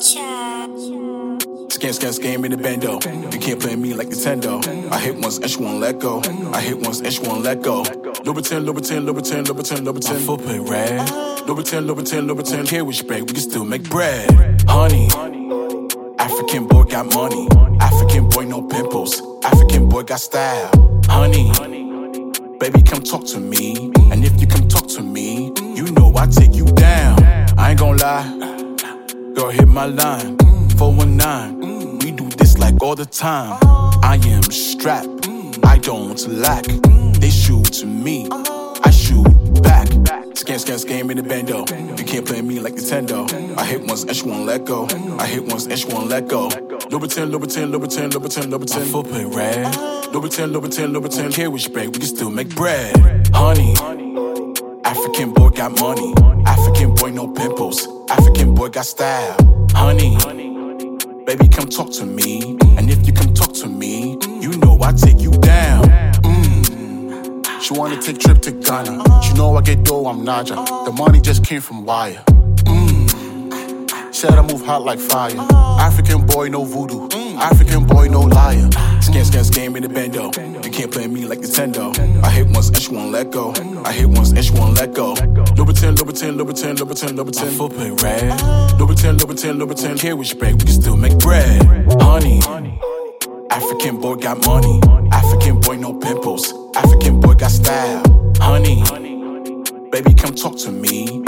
Scan, scan, scam in the bando. You can't play me like Nintendo. I hit once and she won't let go. I hit once and she won't let go. Louboutin, Louboutin, Louboutin, Louboutin, Louboutin. My footprint red. Louboutin, Louboutin, Louboutin. Care which bag, we can still make bread. Honey. African boy got money. African boy no pimples. African boy got style. Honey. Baby, come talk to me. And if you come talk Girl, hit my line. 419. We do this like all the time. I am strapped. I don't lack. They shoot to me. I shoot back. Scan, scan, scam in the bando. You can't play me like Nintendo. I hit once and she won't let go. I hit once and she won't let go. Louboutin, Louboutin, Louboutin, Louboutin, Louboutin. My footprint red. Louboutin, Louboutin, Louboutin. Care which bag, we can still make bread. Honey. African boy got money. African boy got style. Honey. Baby, come talk to me. And if you come talk to me, you know I take you down. She wanna take trip to Ghana. She know I get dough, I'm Naija. The money just came from wire. Mm. Said I move hot like fire. African boy, no voodoo. African boy, no liar. Scan, scan, scam in the bando. You can't play me like Nintendo. I hit once and she won't let go. I hit once and she won't let go. Louboutin, Louboutin, Louboutin, Louboutin, Louboutin. My footprint red. Louboutin, Louboutin, Louboutin. Care which bag, we can still make bread. Honey. African boy got money. African boy no pimples. African boy got style. Honey. Baby, come talk to me.